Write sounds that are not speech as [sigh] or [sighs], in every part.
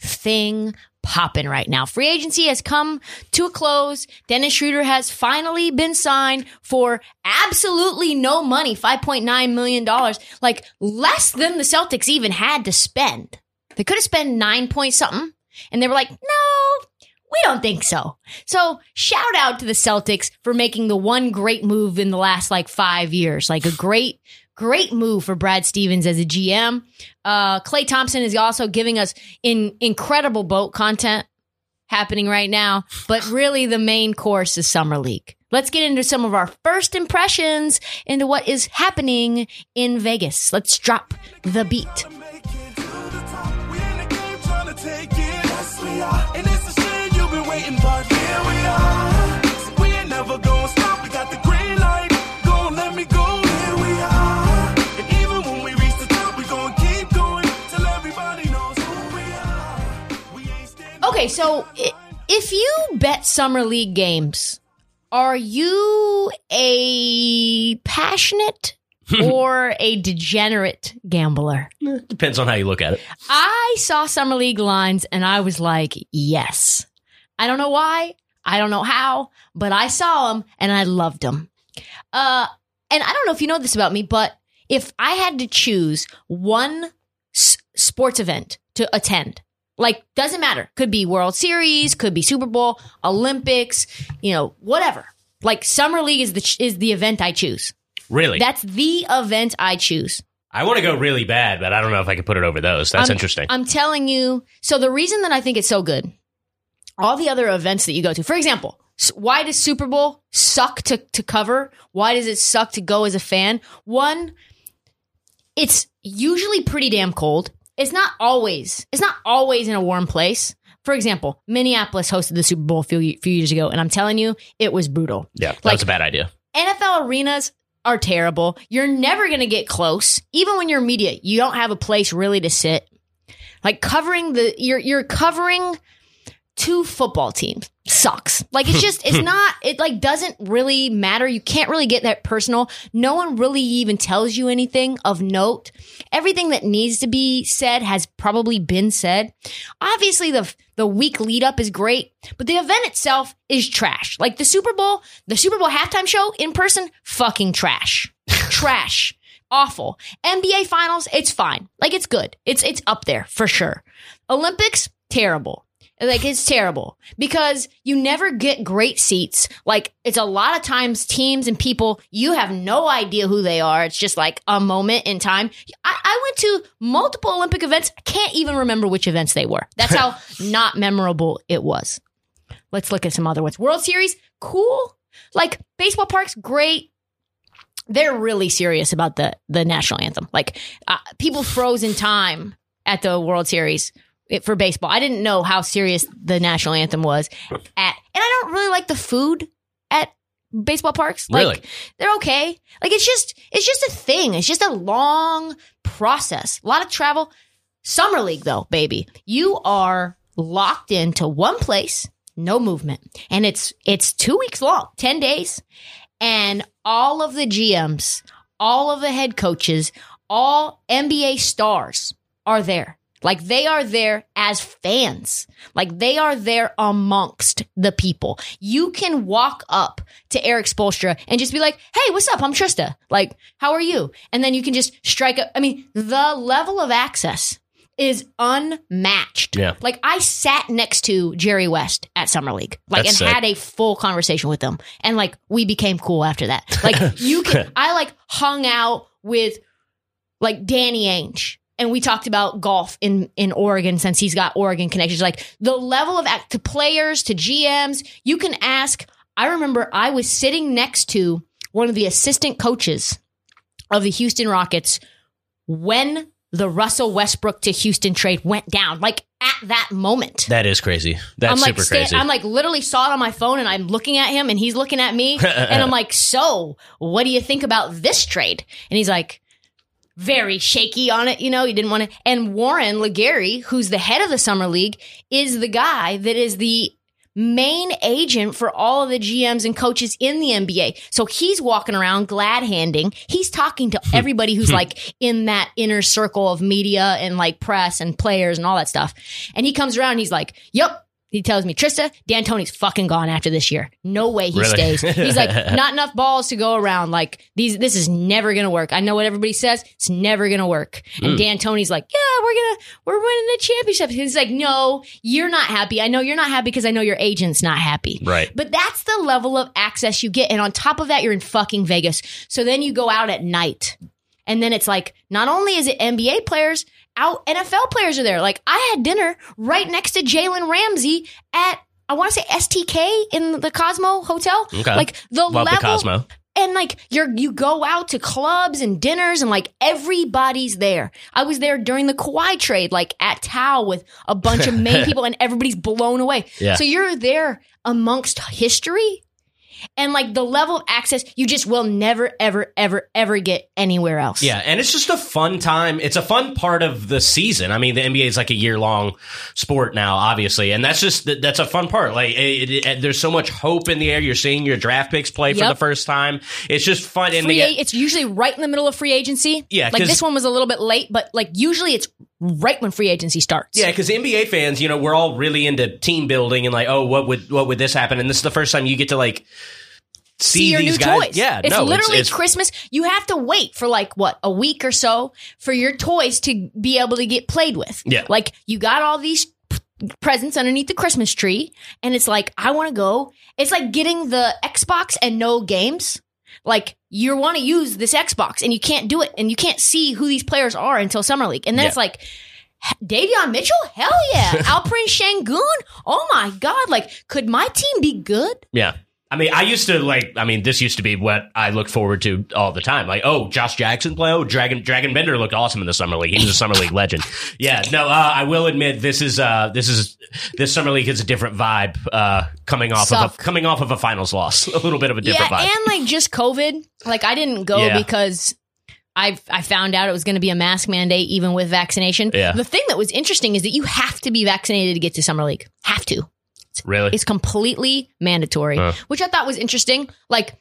thing popping right now. Free agency has come to a close. Dennis Schroeder has finally been signed for absolutely no money, $5.9 million, like less than the Celtics even had to spend. They could have spent nine point something and they were like, no, we don't think so. So shout out to the Celtics for making the one great move in the last like five years, like a great Great move for Brad Stevens as a GM. Uh, Klay Thompson is also giving us in incredible boat content happening right now, but [sighs] really the main course is Summer League. Let's get into some of our first impressions into what is happening in Vegas. Let's drop the beat. Okay, so if you bet summer league games, are you a passionate [laughs] or a degenerate gambler? Depends on how you look at it. I saw summer league lines and I was like, yes. I don't know why. I don't know how, but I saw them and I loved them. Uh, and I don't know if you know this about me, but if I had to choose one s- sports event to attend, like, doesn't matter. Could be World Series, could be Super Bowl, Olympics, you know, whatever. Like, Summer League is the is the event I choose. Really? That's the event I choose. I want to go really bad, but I don't know if I can put it over those. That's I'm, interesting. I'm telling you. So the reason that I think it's so good, all the other events that you go to, for example, why does Super Bowl suck to, to cover? Why does it suck to go as a fan? One, it's usually pretty damn cold it's not always it's not always in a warm place. For example, Minneapolis hosted the Super Bowl a few, few years ago, and I'm telling you, it was brutal. Yeah, that's like, a bad idea. NFL arenas are terrible. You're never going to get close. Even when you're media, you don't have a place really to sit. Like covering the you're you're covering two football teams sucks. Like it's just it's [laughs] not it like doesn't really matter. You can't really get that personal. No one really even tells you anything of note. Everything that needs to be said has probably been said. Obviously the the week lead up is great, but the event itself is trash. Like the Super Bowl, the Super Bowl halftime show in person fucking trash. [laughs] trash. Awful. NBA finals, it's fine. Like it's good. It's it's up there for sure. Olympics, terrible. Like it's terrible because you never get great seats. Like it's a lot of times teams and people, you have no idea who they are. It's just like a moment in time. I, I went to multiple Olympic events. I can't even remember which events they were. That's how [laughs] not memorable it was. Let's look at some other ones. World Series, cool. Like baseball parks, great. They're really serious about the the national anthem. Like uh, people froze in time at the World Series it, for baseball. I didn't know how serious the national anthem was at, and I don't really like the food at baseball parks. Like, really? They're okay. Like it's just, it's just a thing. It's just a long process. A lot of travel. Summer league though, baby, you are locked into one place, no movement. And it's, it's two weeks long, 10 days. And all of the GMs, all of the head coaches, all NBA stars are there. Like they are there as fans. Like they are there amongst the people. You can walk up to Erik Spoelstra and just be like, Hey, what's up? I'm Trysta. Like, how are you? And then you can just strike up. I mean, the level of access is unmatched. Yeah. Like I sat next to Jerry West at Summer League, like That's and sick. had a full conversation with him, and like we became cool after that. Like [laughs] you can, [laughs] I like hung out with like Danny Ainge. And we talked about golf in, in Oregon since he's got Oregon connections. Like the level of act to players, to GMs, you can ask. I remember I was sitting next to one of the assistant coaches of the Houston Rockets when the Russell Westbrook to Houston trade went down, like at that moment. That is crazy. That's I'm like, super crazy. I'm like literally saw it on my phone and I'm looking at him and he's looking at me [laughs] and I'm like, so what do you think about this trade? And he's like, very shaky on it, you know, he didn't want to. And Warren LeGarie, who's the head of the Summer League, is the guy that is the main agent for all of the GMs and coaches in the NBA. So he's walking around glad handing. He's talking to hmm. everybody who's hmm. like in that inner circle of media and like press and players and all that stuff. And he comes around and he's like, Yep. He tells me, Trysta, D'Antoni's fucking gone after this year. No way he Really? stays. He's like, [laughs] not enough balls to go around. Like these, this is never gonna work. I know what everybody says. It's never gonna work. And mm. D'Antoni's like, yeah, we're gonna, we're winning the championship. He's like, no, you're not happy. I know you're not happy because I know your agent's not happy. Right. But that's the level of access you get. And on top of that, you're in fucking Vegas. So then you go out at night. And then it's like, not only is it NBA players, out NFL players are there. Like I had dinner right next to Jalen Ramsey at I want to say STK in the Cosmo Hotel. Okay. Like the Love level the Cosmo. and like you're you go out to clubs and dinners and like everybody's there. I was there during the Kawhi trade, like at Tao with a bunch of main [laughs] people, and everybody's blown away. Yeah. So you're there amongst history. And like the level of access, you just will never, ever, ever, ever get anywhere else. Yeah, and it's just a fun time. It's a fun part of the season. I mean, the NBA is like a year long sport now, obviously, and that's just that's a fun part. Like, it, it- it- there's so much hope in the air. You're seeing your draft picks play for the first time. It's just fun. And Free the, a- it's usually right in the middle of free agency. Yeah, like this one was a little bit late, but like usually it's right when free agency starts. Yeah, because NBA fans, you know, we're all really into team building and like, oh, what would what would this happen? And this is the first time you get to like see, see your these new guys. toys. Yeah, it's no, literally it's, it's, Christmas. You have to wait for like what a week or so for your toys to be able to get played with. Yeah. like you got all these presents underneath the Christmas tree, and it's like I want to go. It's like getting the Xbox and no games. Like you want to use this Xbox and you can't do it, and you can't see who these players are until summer league, and then Yeah. it's like. Davion Mitchell? Hell yeah. [laughs] Alperen Sengun? Oh my God. Like, could my team be good? yeah. I mean, I used to like. I mean, this used to be what I looked forward to all the time. Like, oh, Josh Jackson play. Oh, Dragan Dragan Bender looked awesome in the summer league. He was a summer league legend. [laughs] Yeah, no, uh, I will admit this is uh, this is this summer league is a different vibe uh, coming off of a, coming off of a finals loss. [laughs] A little bit of a different yeah, vibe. and like just COVID. Like I didn't go Yeah. because I I found out it was going to be a mask mandate even with vaccination. Yeah. The thing that was interesting is that you have to be vaccinated to get to summer league. Have to. Really? It's completely mandatory, Huh. which I thought was interesting. Like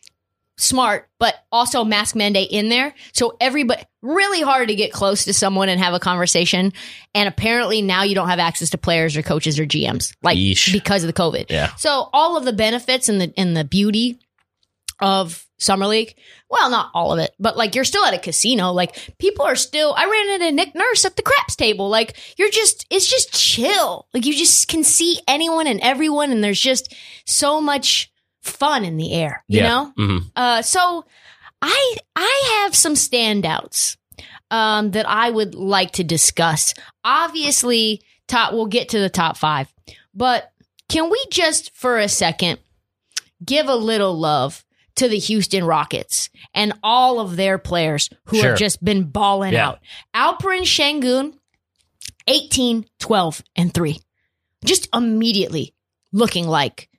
smart, but also mask mandate in there. So everybody really hard to get close to someone and have a conversation. And apparently now you don't have access to players or coaches or GMs, like Yeesh. because of the COVID. Yeah. So all of the benefits and the and the beauty of summer league, well, not all of it, but like you're still at a casino. Like people are still. I ran into Nick Nurse at the craps table. Like you're just, it's just chill. Like you just can see anyone and everyone, and there's just so much fun in the air. You yeah. know. hmm Uh, so I I have some standouts um, that I would like to discuss. Obviously, top we'll get to the top five, but can we just for a second give a little love to the Houston Rockets and all of their players who Sure. have just been balling Yeah. out? Alperen Sengun, 18, 12, and 3. Just immediately looking like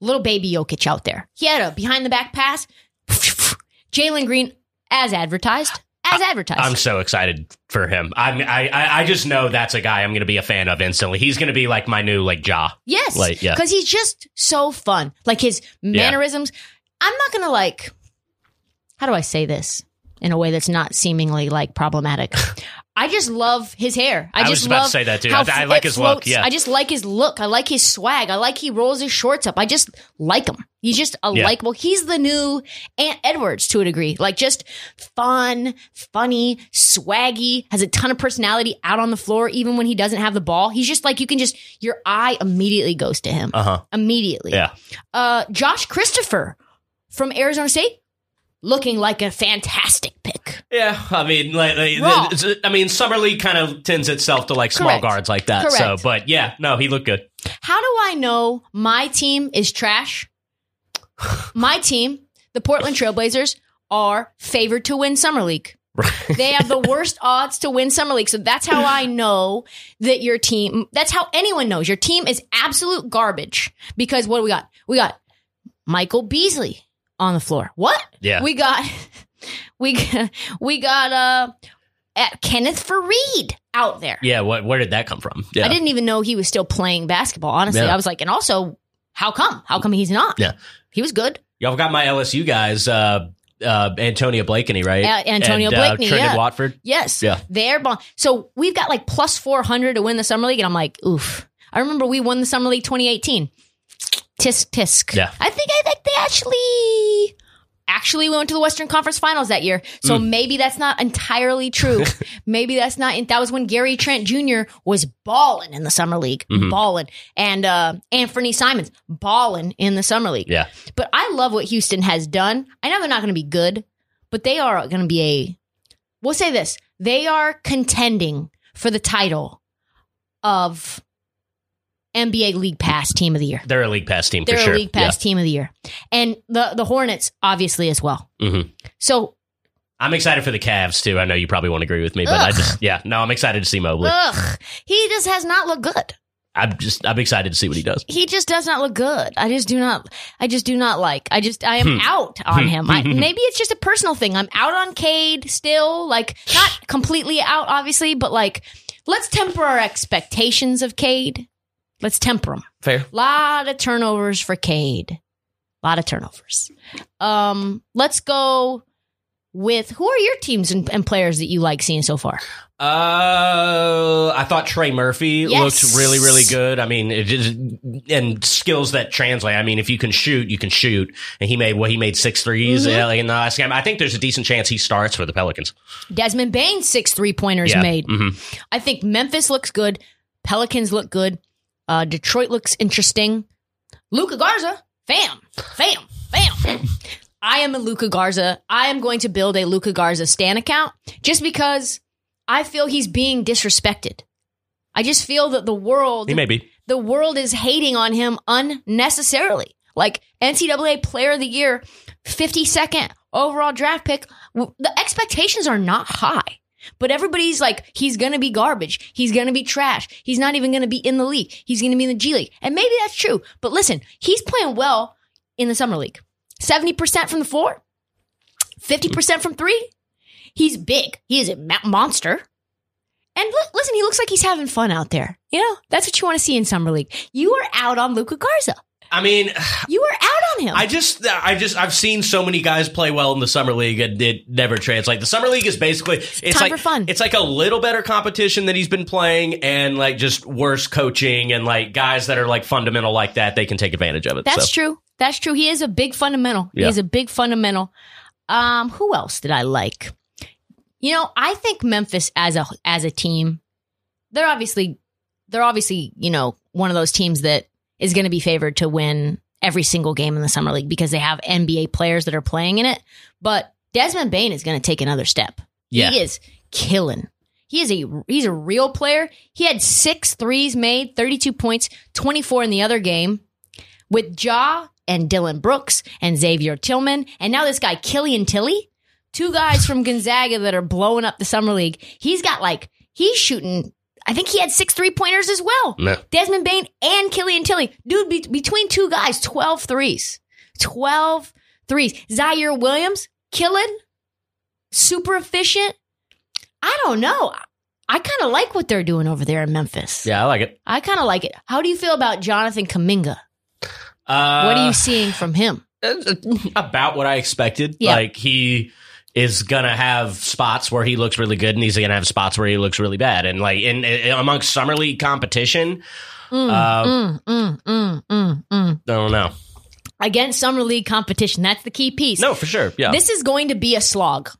little baby Jokic out there. He had a behind the back pass. [laughs] Jalen Green, as advertised, as advertised. I'm so excited for him. I'm, I I I just know that's a guy I'm going to be a fan of instantly. He's going to be like my new like Ja. yes, like, yeah. because he's just so fun. Like his mannerisms. I'm not gonna like. How do I say this in a way that's not seemingly like problematic? [laughs] I just love his hair. I, I just was about to love say that, too. how I- I f- like it his look, yeah. I just like his look. I like his swag. I like he rolls his shorts up. I just like him. He's just a Yeah. likable. He's the new Ant Edwards to a degree. Like just fun, funny, swaggy, has a ton of personality out on the floor, even when he doesn't have the ball. He's just like you can just your eye immediately goes to him. Uh huh. immediately. Yeah. Uh, Josh Christopher from Arizona State, looking like a fantastic pick. Yeah, I mean, like, like, I mean, summer league kind of tends itself to like small Correct. guards like that. So, but yeah, no, he looked good. How do I know my team is trash? My team, the Portland Trailblazers, are favored to win Summer League. [laughs] They have the worst odds to win Summer League. So that's how I know that your team, that's how anyone knows your team is absolute garbage. Because what do we got? We got Michael Beasley on the floor. What? Yeah. We got, [laughs] we [laughs] we got, uh, at Kenneth Faried out there. Yeah, what, where did that come from? Yeah, I didn't even know he was still playing basketball. Honestly, Yeah. I was like, and also, how come? How come he's not? Yeah. he was good. Y'all got my LSU guys, uh, uh, Antonio Blakeney, right? Uh, Antonio and, Blakeney, uh, yeah. Watford. Yes. Yeah. They're bon- so we've got like plus four hundred to win the summer league, and I'm like, oof. I remember we won the summer league 2018. Tisk tisk. Yeah. I think I think they actually actually went to the Western Conference Finals that year. So Mm. maybe that's not entirely true. [laughs] maybe that's not. That was when Gary Trent Jr. was balling in the summer league, Mhm. balling, and uh, Anthony Simons balling in the summer league. Yeah, But I love what Houston has done. I know they're not going to be good, but they are going to be a. We'll say this: they are contending for the title of NBA League Pass Team of the Year. they're a league pass team They're for sure. a League Pass Team of the Year, and the the Hornets obviously as well. Yeah. Mhm. So, I'm excited for the Cavs too. I know you probably won't agree with me, but I just yeah, no, I'm excited to see Mobley. ugh, he just has not looked good. I'm just I'm excited to see what he does. he just does not look good. I just do not. I just do not like. I just. I am Hmm. out on him. I, [laughs] maybe it's just a personal thing. I'm out on Cade still. Like not completely out, obviously, but like let's temper our expectations of Cade. Let's temper them. Fair. Lot of turnovers for Cade. Lot of turnovers. Um, let's go with who are your teams and, and players that you like seeing so far? Uh, I thought Trey Murphy Yes. looked really, really good. I mean, it just, and skills that translate. I mean, if you can shoot, you can shoot. And he made what he made six threes, Mhm. like in the last game. I think there's a decent chance he starts for the Pelicans. Desmond Bane six three pointers Yeah. made. hmm I think Memphis looks good. Pelicans look good. Uh, Detroit looks interesting. Luka Garza, fam, fam, fam. I am a Luka Garza. I am going to build a Luka Garza Stan account just because I feel he's being disrespected. I just feel that the world He may be. the world is hating on him unnecessarily. Like NCAA Player of the Year, 52nd overall draft pick. The expectations are not high, but everybody's like, he's going to be garbage. He's going to be trash. He's not even going to be in the league. He's going to be in the G League. And maybe that's true. But listen, he's playing well in the Summer League 70% from the floor, 50% from three. He's big. He is a monster. And li- listen, he looks like he's having fun out there. You know, that's what you want to see in summer league. You are out on Luka Garza. I mean, You were out on him. I just, I just, I've seen so many guys play well in the summer league, and it never translates. The summer league is basically, it's Time like for fun. It's like a little better competition that he's been playing, and like just worse coaching, and like guys that are like fundamental like that, they can take advantage of it. that's so. true. That's true. He is a big fundamental. He Yeah. is a big fundamental. Um, who else did I like? You know, I think Memphis as a as a team, they're obviously they're obviously, you know, one of those teams that is going to be favored to win every single game in the summer league because they have NBA players that are playing in it. But Desmond Bane is going to take another step. Yeah. He is killing. He is a he's a real player. He had six threes made, 32 points, 24 in the other game with Ja and Dillon Brooks and Xavier Tillman. And now this guy, Killian Tillie, two guys from Gonzaga that are blowing up the summer league. He's got like, he's shooting, I think he had six three pointers as well. No. Desmond Bane and Killian Tillie. Dude, be- between two guys, 12 threes. 12 threes. Ziaire Williams, killing, super efficient. I don't know. I kind of like what they're doing over there in Memphis. Yeah, I like it. I kind of like it. How do you feel about Jonathan Kuminga? Uh, What are you seeing from him? about what I expected. Yeah. Like he is gonna have spots where he looks really good, and he's gonna have spots where he looks really bad. And like in, in amongst summer league competition, Mm, uh, mm, mm, mm, mm, mm. I don't know. Against summer league competition, that's the key piece. No, for sure. Yeah. This is going to be a slog.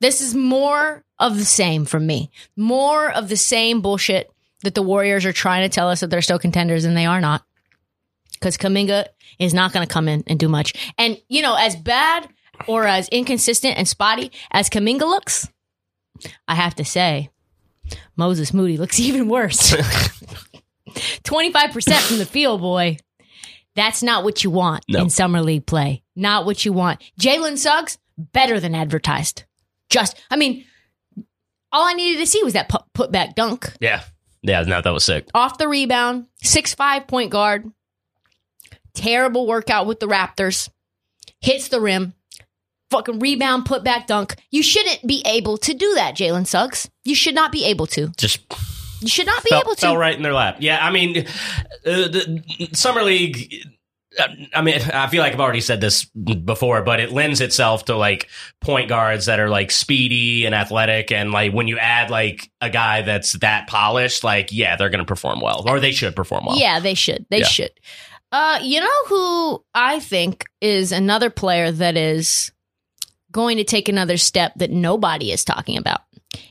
This is more of the same from me. More of the same bullshit that the Warriors are trying to tell us that they're still contenders and they are not. Because Kuminga is not going to come in and do much. And, you know, as bad or as inconsistent and spotty as Kuminga looks, I have to say, Moses Moody looks [laughs] even worse. [laughs] 25% from the field, boy. That's not what you want No. in summer league play. Not what you want. Jalen Suggs, better than advertised. Just, I mean, all I needed to see was that pu- put back dunk yeah. Yeah. No, that was sick. off the rebound, six five point guard. Terrible workout with the Raptors. Hits the rim. Fucking rebound, put back dunk. You shouldn't be able to do that, Jalen Suggs. You should not be able to. Just You should not be fell, able to. fell right in their lap. Yeah, I mean, uh, the summer league. uh, I mean, I feel like I've already said this before, but it lends itself to like point guards that are like speedy and athletic, and like when you add like a guy that's that polished, like yeah, they're going to perform well, or they should perform well. Yeah, they should. They Yeah. should. Uh, you know who I think is another player that is going to take another step that nobody is talking about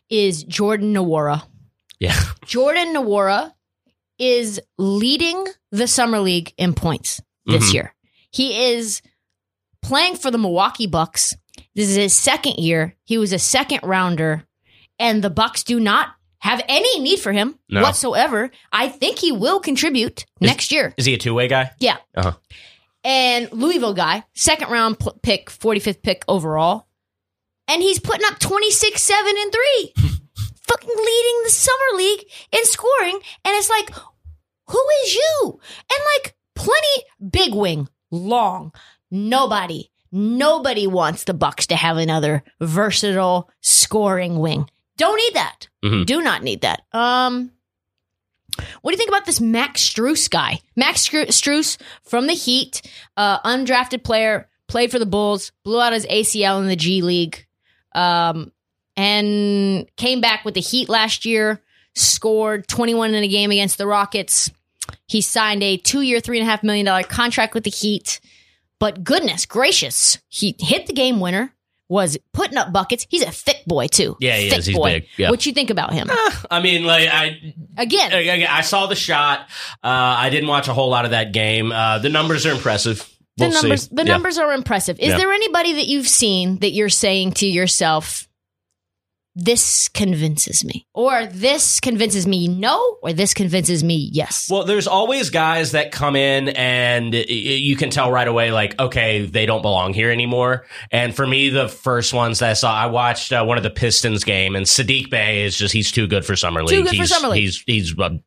is Jordan Nwora. yeah, [laughs] Jordan Nwora is leading the summer league in points this Mhm. year. He is playing for the Milwaukee Bucks. This is his second year. He was a second rounder, and the Bucks do not have any need for him No. whatsoever. I think he will contribute next year. Is he a two way guy? Yeah. Uh-huh. And Louisville guy, second round pick, 45th pick overall. And he's putting up 26, 7, and 3. [laughs] Fucking leading the summer league in scoring. And it's like, who is you? And like, plenty big wing, long. Nobody, nobody wants the Bucks to have another versatile scoring wing. Don't need that. Mhm. Do not need that. Um, what do you think about this Max Strus guy? Max Stru- Strus from the Heat, uh, undrafted player, played for the Bulls, blew out his ACL in the G League, um, and came back with the Heat last year. Scored 21 in a game against the Rockets. He signed a and a half million dollar contract with the Heat. But goodness gracious, he hit the game winner. Was putting up buckets. He's a thick boy too. Yeah, he thick is. He's boy. big. Yeah. What you think about him? I mean, like I Again, I, I saw the shot. Uh, I didn't watch a whole lot of that game. Uh, the numbers are impressive. the We'll see. numbers the Yeah. numbers are impressive. Is Yeah. there anybody that you've seen that you're saying to yourself, this convinces me, or this convinces me no, or this convinces me yes? Well, there's always guys that come in and y- you can tell right away, like, okay, they don't belong here anymore. And for me, the first ones that I saw, I watched uh, one of the Pistons game, and Saddiq Bey is just he's too good for summer league. too good for summer league. He's he's a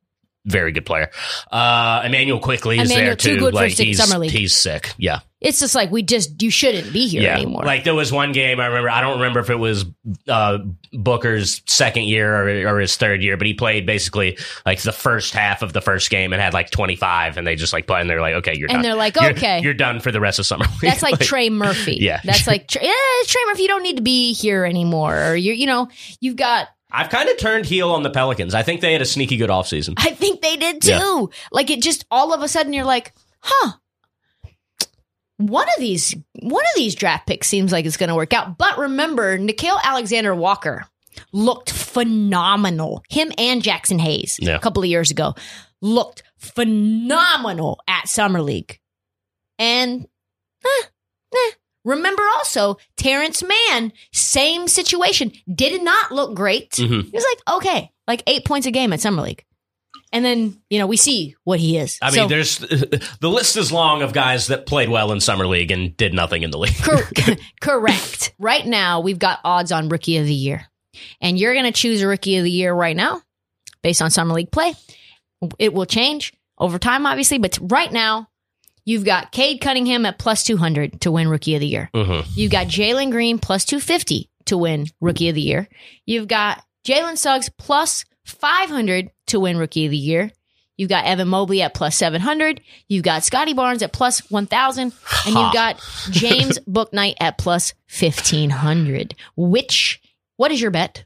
very good player. Uh, Immanuel Quickley is Emmanuel there too too. good for like sick- he's summer league. he's sick. Yeah. it's just like we just you shouldn't be here anymore. Like there was one game I remember. I don't remember if it was uh, Booker's second year or, or his third year, but he played basically like the first half of the first game and had like twenty five, and they just like play, and they're like, okay, you're And done. they're like, You're- okay. you're, done for the rest of summer. league. that's like [laughs] Trey Murphy. Yeah. that's like Trey, yeah, Trey Murphy. You don't need to be here anymore. Or you, you know, you've got I've kind of turned heel on the Pelicans. I think they had a sneaky good offseason. I think they did too. Yeah. Like it just all of a sudden you're like, huh. One of these one of these draft picks seems like it's going to work out. But remember, Nickeil Alexander Walker looked phenomenal. Him and Jaxson Hayes Yeah. a couple of years ago looked phenomenal at Summer League. And eh, eh. Remember also Terance Mann, same situation, did not look great. Mhm. He was like, okay, like eight points a game at Summer League. And then, you know, we see what he is. I So, mean, there's [laughs] the list is long of guys that played well in summer league and did nothing in the league. cor- [laughs] [laughs] correct. Right now, we've got odds on Rookie of the Year. And you're going to choose a Rookie of the Year right now based on Summer League play. It will change over time, obviously, but right now, you've got Cade Cunningham at plus 200 to win Rookie of the Year. Mhm. You've got Jalen Green plus 250 to win Rookie of the Year. You've got Jalen Suggs plus 500 to win Rookie of the Year. You've got Evan Mobley at plus 700. You've got Scottie Barnes at plus 1,000. And you've got James [laughs] Bouknight at plus 1,500. Which, what is your bet?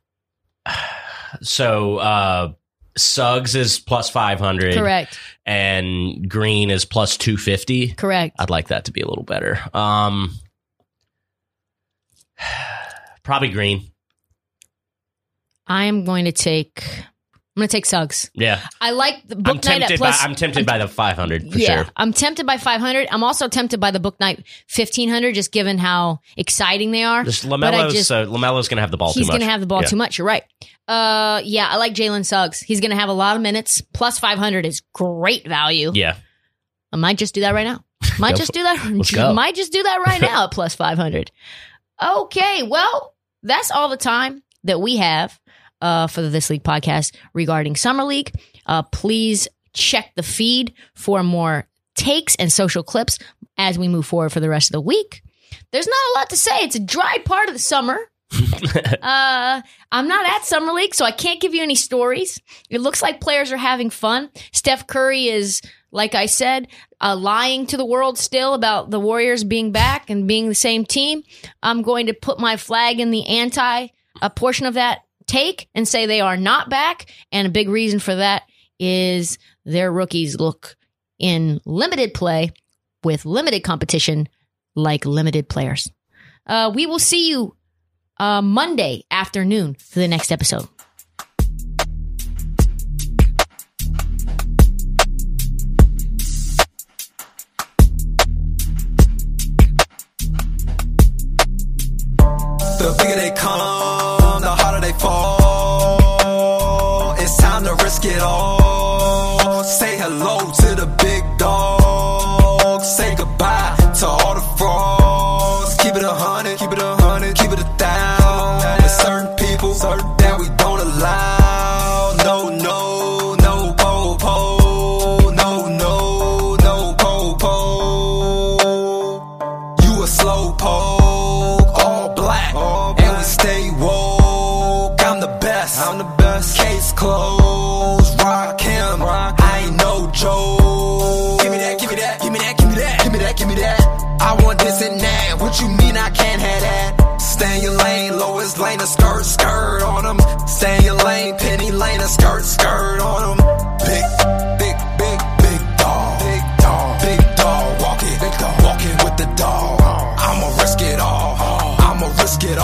So uh Suggs is plus 500 Correct. and Green is plus 250. Correct. I'd like that to be a little better. Um [sighs] probably Green. I'm going to take, I'm going to take Suggs. Yeah. I like the I'm Bouknight at plus. by I'm tempted by the 500 for yeah, sure. I'm tempted by 500. I'm also tempted by the Book Night 1500, just given how exciting they are. Just LaMelo's just- uh, LaMelo's going to have the ball too He's to have the ball Yeah. too much. You're right. Uh, yeah, I like Jalen Suggs. He's going to have a lot of minutes. Plus 500 is great value. Yeah. I might just do that right now. [laughs] Might just do that. Let's go. [laughs] Might just do that right now [laughs] at plus 500. Okay. Well, that's all the time that we have uh, for the This League podcast regarding Summer League. Uh, please check the feed for more takes and social clips as we move forward for the rest of the week. There's not a lot to say. It's a dry part of the summer. [laughs] uh, I'm not at Summer League, so I can't give you any stories. It looks like players are having fun. Steph Curry is, like I said, uh, lying to the world still about the Warriors being back and being the same team. I'm going to put my flag in the anti uh, portion of that take and say they are not back. And a big reason for that is their rookies look in limited play with limited competition like limited players. Uh, we will see you uh, Monday afternoon for the next episode. Hundred, keep it a hundred,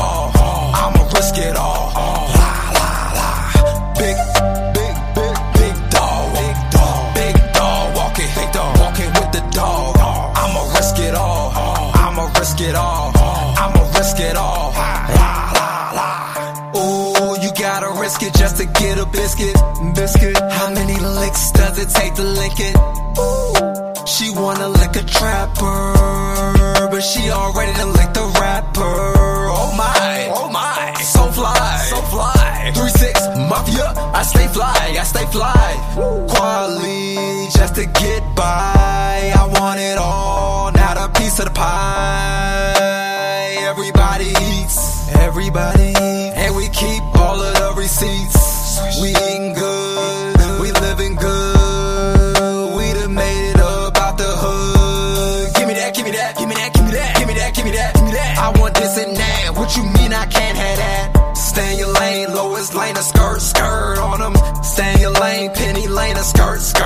all, I'ma risk it all. La la la, big, big, big, big dog, big dog, walking, with the dog. I'ma risk it all, I'ma risk it all, I'ma risk it all. La la la. Ooh, you gotta risk it just to get a biscuit. Biscuit. How many licks does it take to lick it? Ooh, she wanna lick a trapper, but she already licked the fly, I stay fly. Quality just to get by. I want it all, not a piece of the pie. Everybody eats, everybody eats, and we keep all of the receipts. We eating good, skirt, skirt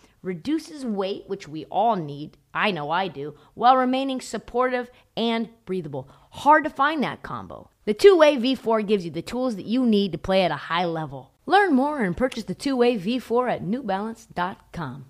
reduces weight, which we all need. I know I do, while remaining supportive and breathable. Hard to find that combo. The two way V4 gives you the tools that you need to play at a high level. Learn more and purchase the two way V4 at newbalance.com.